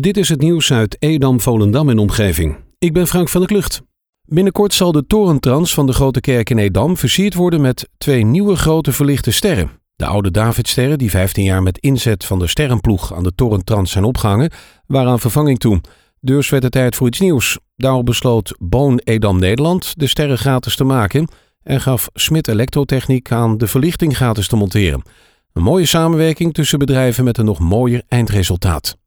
Dit is het nieuws uit Edam, Volendam en omgeving. Ik ben Frank van der Klucht. Binnenkort zal de torentrans van de Grote Kerk in Edam versierd worden met twee nieuwe grote verlichte sterren. De oude Davidsterren, die 15 jaar met inzet van de sterrenploeg aan de torentrans zijn opgehangen, waren aan vervanging toe. Dus werd het tijd voor iets nieuws. Daarop besloot Boon Edam Nederland de sterren gratis te maken en gaf Smit Elektrotechniek aan de verlichting gratis te monteren. Een mooie samenwerking tussen bedrijven met een nog mooier eindresultaat.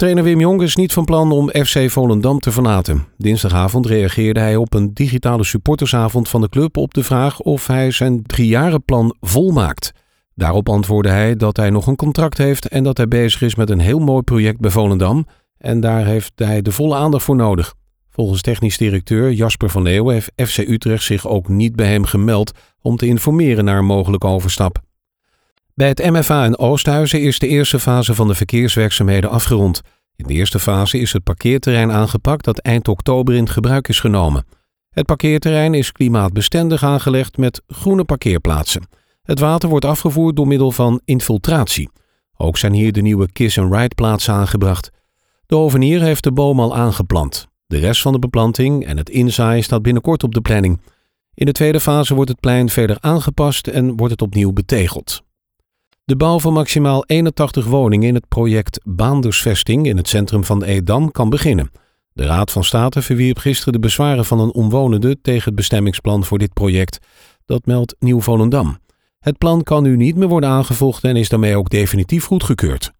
Trainer Wim Jong is niet van plan om FC Volendam te verlaten. Dinsdagavond reageerde hij op een digitale supportersavond van de club op de vraag of hij zijn driejarenplan volmaakt. Daarop antwoordde hij dat hij nog een contract heeft en dat hij bezig is met een heel mooi project bij Volendam. En daar heeft hij de volle aandacht voor nodig. Volgens technisch directeur Jasper van Leeuwen heeft FC Utrecht zich ook niet bij hem gemeld om te informeren naar een mogelijke overstap. Bij het MFA in Oosthuizen is de eerste fase van de verkeerswerkzaamheden afgerond. In de eerste fase is het parkeerterrein aangepakt dat eind oktober in gebruik is genomen. Het parkeerterrein is klimaatbestendig aangelegd met groene parkeerplaatsen. Het water wordt afgevoerd door middel van infiltratie. Ook zijn hier de nieuwe kiss-and-ride plaatsen aangebracht. De hovenier heeft de boom al aangeplant. De rest van de beplanting en het inzaaien staat binnenkort op de planning. In de tweede fase wordt het plein verder aangepast en wordt het opnieuw betegeld. De bouw van maximaal 81 woningen in het project Baandersvesting in het centrum van Edam kan beginnen. De Raad van State verwierp gisteren de bezwaren van een omwonende tegen het bestemmingsplan voor dit project. Dat meldt Nieuw Volendam. Het plan kan nu niet meer worden aangevochten en is daarmee ook definitief goedgekeurd.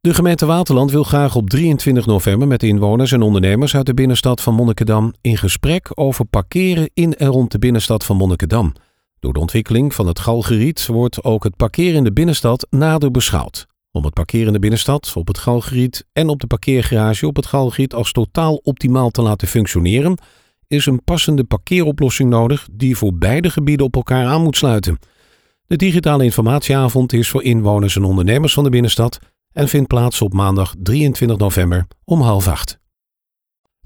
De gemeente Waterland wil graag op 23 november met inwoners en ondernemers uit de binnenstad van Monnikendam in gesprek over parkeren in en rond de binnenstad van Monnikendam. Door de ontwikkeling van het Galgeriet wordt ook het parkeren in de binnenstad nader beschouwd. Om het parkeren in de binnenstad, op het Galgeriet en op de parkeergarage op het Galgeriet als totaal optimaal te laten functioneren, is een passende parkeeroplossing nodig die voor beide gebieden op elkaar aan moet sluiten. De digitale informatieavond is voor inwoners en ondernemers van de binnenstad en vindt plaats op maandag 23 november om half acht.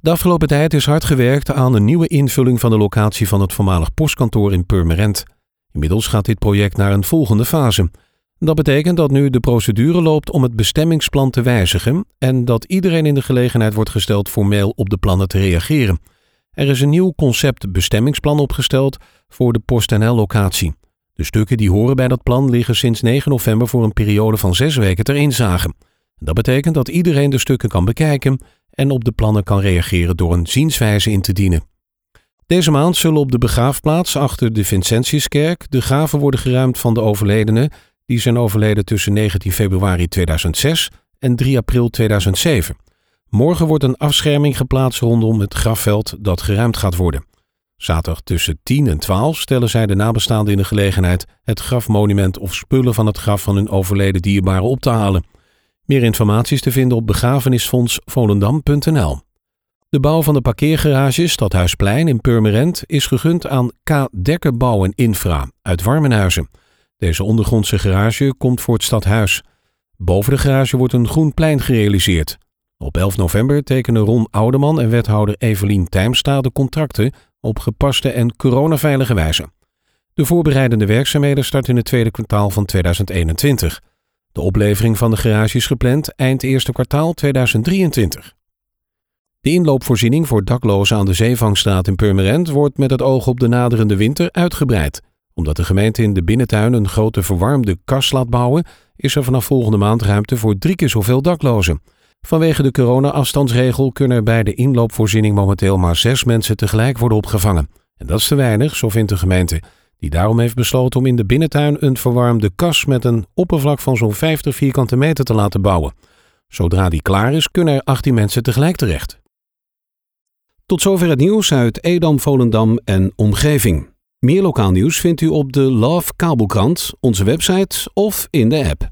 De afgelopen tijd is hard gewerkt aan een nieuwe invulling van de locatie van het voormalig postkantoor in Purmerend. Inmiddels gaat dit project naar een volgende fase. Dat betekent dat nu de procedure loopt om het bestemmingsplan te wijzigen en dat iedereen in de gelegenheid wordt gesteld formeel op de plannen te reageren. Er is een nieuw concept bestemmingsplan opgesteld voor de PostNL-locatie. De stukken die horen bij dat plan liggen sinds 9 november voor een periode van zes weken ter inzage. Dat betekent dat iedereen de stukken kan bekijken en op de plannen kan reageren door een zienswijze in te dienen. Deze maand zullen op de begraafplaats achter de Vincentiuskerk de graven worden geruimd van de overledenen die zijn overleden tussen 19 februari 2006 en 3 april 2007. Morgen wordt een afscherming geplaatst rondom het grafveld dat geruimd gaat worden. Zaterdag tussen 10 en 12 stellen zij de nabestaanden in de gelegenheid het grafmonument of spullen van het graf van hun overleden dierbaren op te halen. Meer informatie is te vinden op begrafenisfondsvolendam.nl. De bouw van de parkeergarage Stadhuisplein in Purmerend is gegund aan K. Dekkerbouw en Infra uit Warmenhuizen. Deze ondergrondse garage komt voor het stadhuis. Boven de garage wordt een groen plein gerealiseerd. Op 11 november tekenen Ron Oudeman en wethouder Evelien Tijmsta de contracten op gepaste en coronaveilige wijze. De voorbereidende werkzaamheden starten in het tweede kwartaal van 2021. De oplevering van de garage is gepland eind eerste kwartaal 2023. De inloopvoorziening voor daklozen aan de Zeevangstraat in Purmerend wordt met het oog op de naderende winter uitgebreid. Omdat de gemeente in de binnentuin een grote verwarmde kas laat bouwen, is er vanaf volgende maand ruimte voor drie keer zoveel daklozen. Vanwege de corona-afstandsregel kunnen er bij de inloopvoorziening momenteel maar zes mensen tegelijk worden opgevangen. En dat is te weinig, zo vindt de gemeente die daarom heeft besloten om in de binnentuin een verwarmde kas met een oppervlak van zo'n 50 vierkante meter te laten bouwen. Zodra die klaar is, kunnen er 18 mensen tegelijk terecht. Tot zover het nieuws uit Edam, Volendam en omgeving. Meer lokaal nieuws vindt u op de Love Kabelkrant, onze website of in de app.